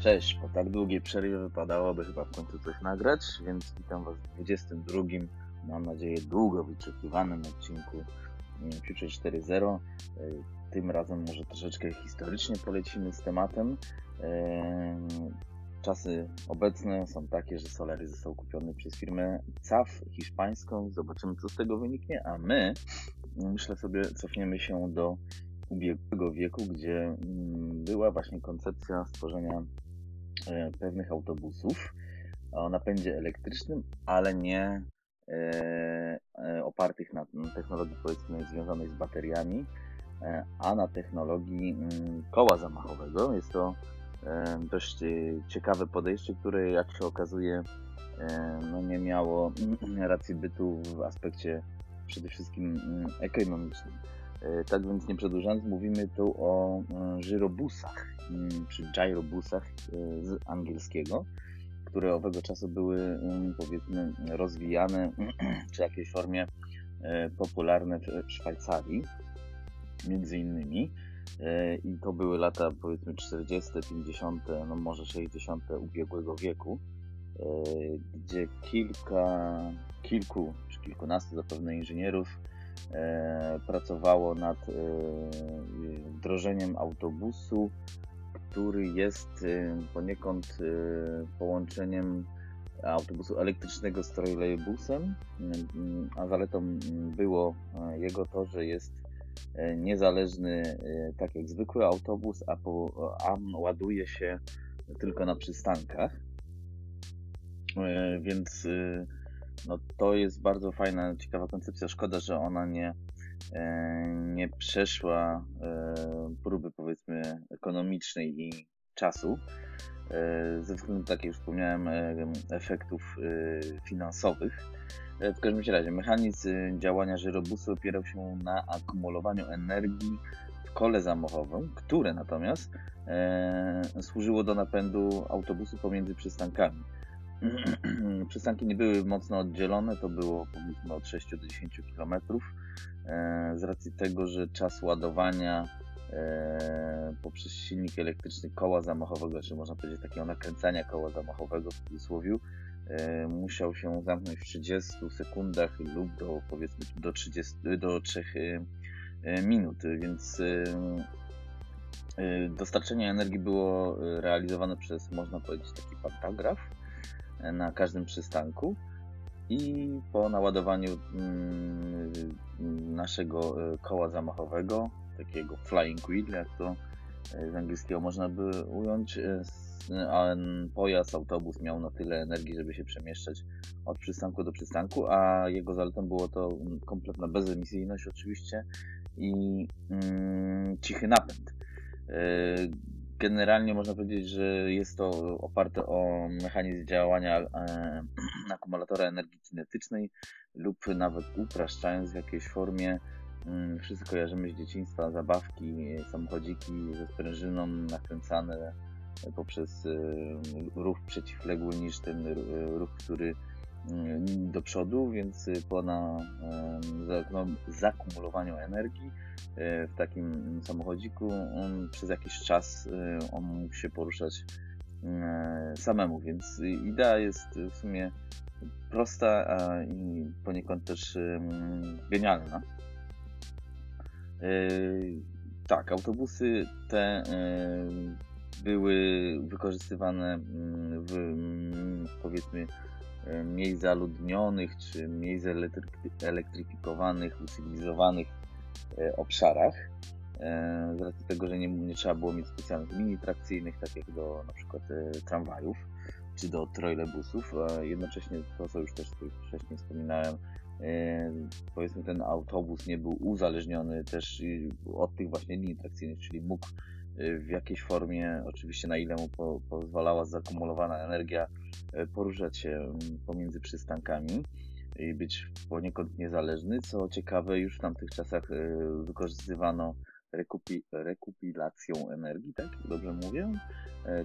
Cześć, po tak długiej przerwie wypadałoby chyba w końcu coś nagrać, więc witam Was w 22, mam nadzieję długo wyczekiwanym odcinku mm, Future 4.0. E, tym razem może troszeczkę historycznie polecimy z tematem. E, czasy obecne są takie, że Solaris został kupiony przez firmę CAF hiszpańską. Zobaczymy, co z tego wyniknie, a my, myślę sobie, cofniemy się do ubiegłego wieku, gdzie mm, była właśnie koncepcja stworzenia pewnych autobusów o napędzie elektrycznym, ale nie e, e, opartych na technologii powiedzmy związanej z bateriami, a na technologii mm, koła zamachowego. Jest to dość ciekawe podejście, które jak się okazuje no nie miało racji bytu w aspekcie przede wszystkim mm, ekonomicznym. Tak więc nie przedłużając, mówimy tu o żyrobusach czy gyrobusach e, z angielskiego, które owego czasu były powiedzmy rozwijane czy jakiejś formie e, popularne w Szwajcarii między innymi. E, I to były lata powiedzmy 40., 50., no może 60. ubiegłego wieku, gdzie kilka, kilku czy kilkunastu zapewne inżynierów pracowało nad wdrożeniem autobusu który jest y, poniekąd połączeniem autobusu elektrycznego z trolejbusem, a zaletą było jego to, że jest niezależny, tak jak zwykły autobus, a, po, a ładuje się tylko na przystankach. Więc no, to jest bardzo fajna, ciekawa koncepcja. Szkoda, że ona nie E, nie przeszła e, próby powiedzmy ekonomicznej i czasu e, ze względu, tak jak już wspomniałem, efektów finansowych. W każdym razie mechanizm działania żyrobusu opierał się na akumulowaniu energii w kole zamachowym, które natomiast służyło do napędu autobusu pomiędzy przystankami. Przystanki nie były mocno oddzielone, to było powiedzmy od 6 do 10 km, e, z racji tego, że czas ładowania e, poprzez silnik elektryczny koła zamachowego, czy można powiedzieć takiego nakręcania koła zamachowego w cudzysłowie, e, musiał się zamknąć w 30 sekundach lub do powiedzmy do 30, do 3 minut, więc dostarczenie energii było realizowane przez, można powiedzieć, taki pantograf, na każdym przystanku i po naładowaniu mm, naszego e, koła zamachowego, takiego flying wheel, jak to e, z angielskiego można by ująć, e, pojazd, autobus miał na tyle energii, żeby się przemieszczać od przystanku do przystanku, a jego zaletą było to kompletna bezemisyjność oczywiście i mm, cichy napęd. Generalnie można powiedzieć, że jest to oparte o mechanizm działania e, akumulatora energii kinetycznej lub nawet upraszczając w jakiejś formie mm, wszyscy kojarzymy z dzieciństwa zabawki, samochodziki ze sprężyną nakręcane poprzez e, ruch przeciwległy niż ten ruch, który do przodu, więc po na, zakumulowaniu energii E, w takim samochodziku, przez jakiś czas e, on mógł się poruszać samemu, więc idea jest w sumie prosta i poniekąd też genialna. Tak, autobusy te były wykorzystywane w powiedzmy mniej zaludnionych czy mniej zelektryfikowanych, ucywilizowanych E, obszarach. E, z racji tego, że nie, nie trzeba było mieć specjalnych linii trakcyjnych, tak jak do na przykład e, tramwajów czy do trolejbusów. Jednocześnie to, co już też wcześniej wspominałem, powiedzmy ten autobus nie był uzależniony też od tych właśnie linii trakcyjnych, czyli mógł w jakiejś formie, oczywiście na ile mu po, pozwalała zakumulowana energia, poruszać się pomiędzy przystankami i być poniekąd niezależny. Co ciekawe, już w tamtych czasach e, wykorzystywano rekupi, rekupilacją energii, tak dobrze mówię?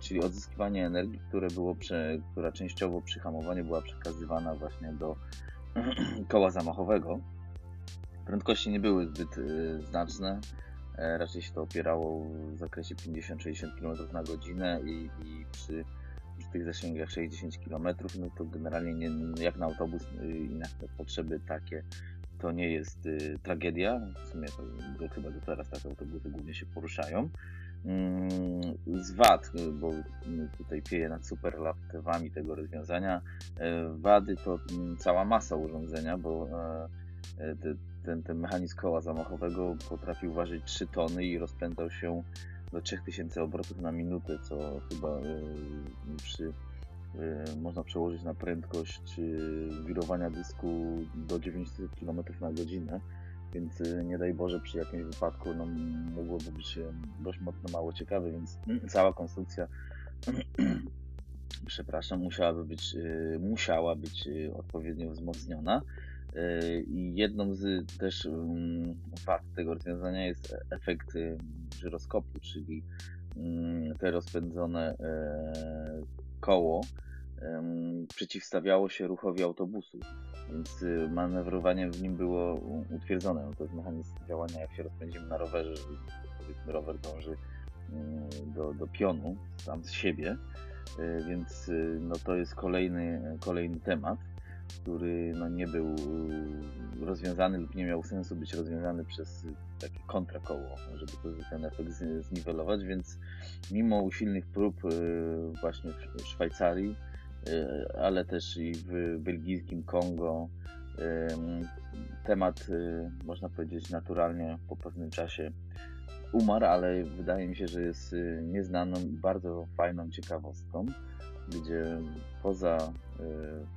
Czyli odzyskiwanie energii, które było prze, która częściowo przy hamowaniu była przekazywana właśnie do koła zamachowego. Prędkości nie były zbyt znaczne. Raczej się to opierało w zakresie 50-60 km na godzinę i, i przy, przy tych zasięgach 60 km, no to generalnie nie, jak na autobus i na potrzeby takie to nie jest y, tragedia. W sumie to, to chyba do teraz takie autobusy głównie się poruszają. Mm, z wad, y, bo tutaj pieje nad superlatywami tego rozwiązania. Y, wady to mm, cała masa urządzenia, bo e, e, ten, ten mechanizm koła zamachowego potrafił ważyć 3 tony i rozpędzał się do 3000 obrotów na minutę, co chyba przy Y, można przełożyć na prędkość y, wirowania dysku do 900 km na godzinę, więc nie daj Boże przy jakimś wypadku no, mogłoby być dość mocno mało ciekawe, więc cała konstrukcja przepraszam, musiałaby być, musiała być odpowiednio wzmocniona. I jedną z też mm, wad tego rozwiązania jest efekt żyroskopu, czyli mm, te rozpędzone koło przeciwstawiało się ruchowi autobusu, więc y, manewrowanie w nim było utwierdzone. No to jest mechanizm działania, jak się rozpędzimy na rowerze, że powiedzmy rower dąży mm, do, do pionu sam z siebie, y, więc y, no to jest kolejny, kolejny temat, który no nie był rozwiązany lub nie miał sensu być rozwiązany przez takie kontrakoło, żeby ten efekt zniwelować, więc mimo usilnych prób właśnie w Szwajcarii Y, ale też i w belgijskim Kongo. Temat, y, można powiedzieć, naturalnie po pewnym czasie umarł, ale wydaje mi się, że jest y, nieznaną i bardzo fajną ciekawostką, gdzie poza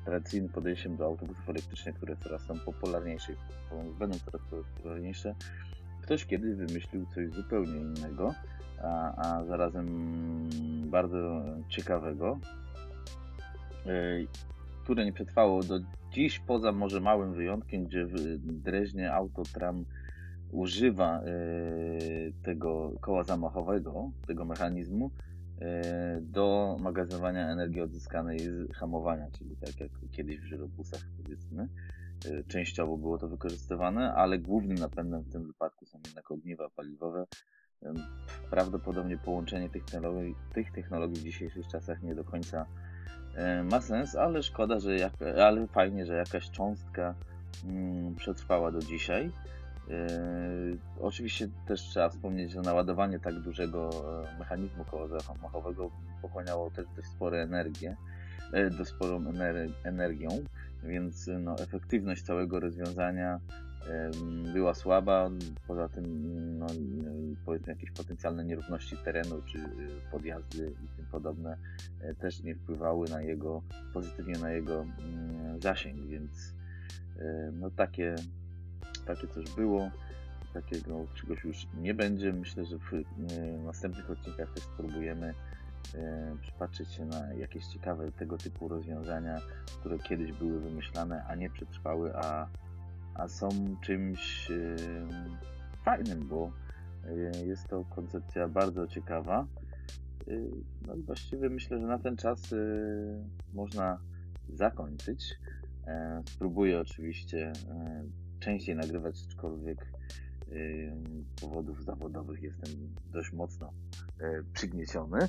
tradycyjnym podejściem do autobusów elektrycznych, które coraz są popularniejsze i będą coraz popularniejsze, ktoś kiedyś wymyślił coś zupełnie innego, a, a zarazem bardzo ciekawego, E, które nie przetrwało do dziś, poza może małym wyjątkiem, gdzie w Dreźnie Autotram używa e, tego koła zamachowego, tego mechanizmu e, do magazynowania energii odzyskanej z hamowania, czyli tak jak kiedyś w żyrobusach powiedzmy. Częściowo było to wykorzystywane, ale głównym napędem w tym wypadku są jednak ogniwa paliwowe. Prawdopodobnie połączenie tych technologii, tych technologii w dzisiejszych czasach nie do końca E, ma sens, ale szkoda, że jak, ale fajnie, że jakaś cząstka mm, przetrwała do dzisiaj. E, oczywiście też trzeba wspomnieć, że naładowanie tak dużego e, mechanizmu koła zamachowego pochłaniało też dość spore energię, dość sporą energią, więc no, efektywność całego rozwiązania była słaba. Poza tym, no, powiedzmy, jakieś potencjalne nierówności terenu czy podjazdy i tym podobne e, też nie wpływały na jego, pozytywnie na jego mm, zasięg, więc e, no, takie, takie coś było. Takiego czegoś już nie będzie. Myślę, że w y, następnych odcinkach też spróbujemy e, przypatrzeć się na jakieś ciekawe tego typu rozwiązania, które kiedyś były wymyślane, a nie przetrwały, a a są czymś fajnym, bo jest to koncepcja bardzo ciekawa. No i właściwie myślę, że na ten czas można zakończyć. E, spróbuję oczywiście e, częściej nagrywać, aczkolwiek powodów zawodowych jestem dość mocno e, przygnieciony.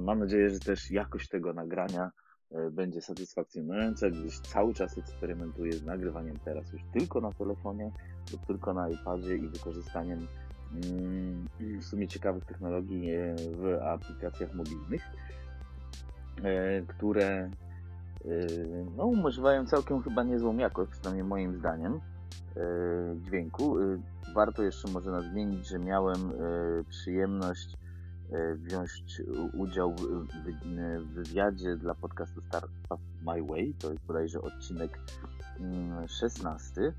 Mam nadzieję, że też jakość tego nagrania E, będzie satysfakcjonująca, gdyż cały czas eksperymentuję z nagrywaniem teraz już tylko na telefonie lub tylko na iPadzie i wykorzystaniem mm, w sumie ciekawych technologii e, w aplikacjach mobilnych, e, które no, umożliwiają całkiem chyba niezłą jakość, przynajmniej moim zdaniem, dźwięku. Warto jeszcze może nadmienić, że miałem przyjemność E, wziąć udział w wywiadzie dla podcastu Startup My Way. To jest bodajże odcinek 16, mm,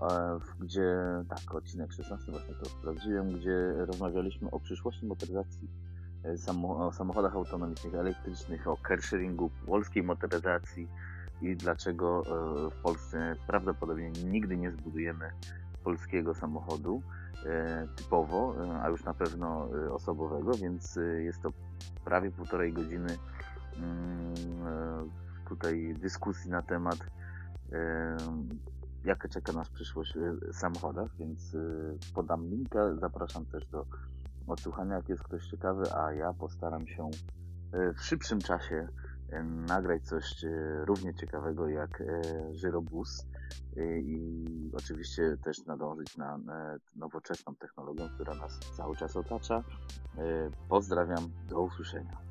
e, gdzie, tak, odcinek 16 właśnie to sprawdziłem, gdzie rozmawialiśmy o przyszłości motoryzacji e, o samochodach autonomicznych, elektrycznych, o carsharingu, polskiej motoryzacji i dlaczego w Polsce prawdopodobnie nigdy nie zbudujemy polskiego samochodu. E, typowo, e, a już na pewno e, osobowego, więc jest to prawie półtorej godziny mm, tutaj dyskusji na temat jaka czeka nas przyszłość w samochodach, więc podam linkę. Zapraszam też do odsłuchania, jak jest ktoś ciekawy, a ja postaram się w szybszym czasie nagrać coś równie ciekawego jak żyrobus i oczywiście też nadążyć na nowoczesną technologią, która nas cały czas otacza. Pozdrawiam, do usłyszenia.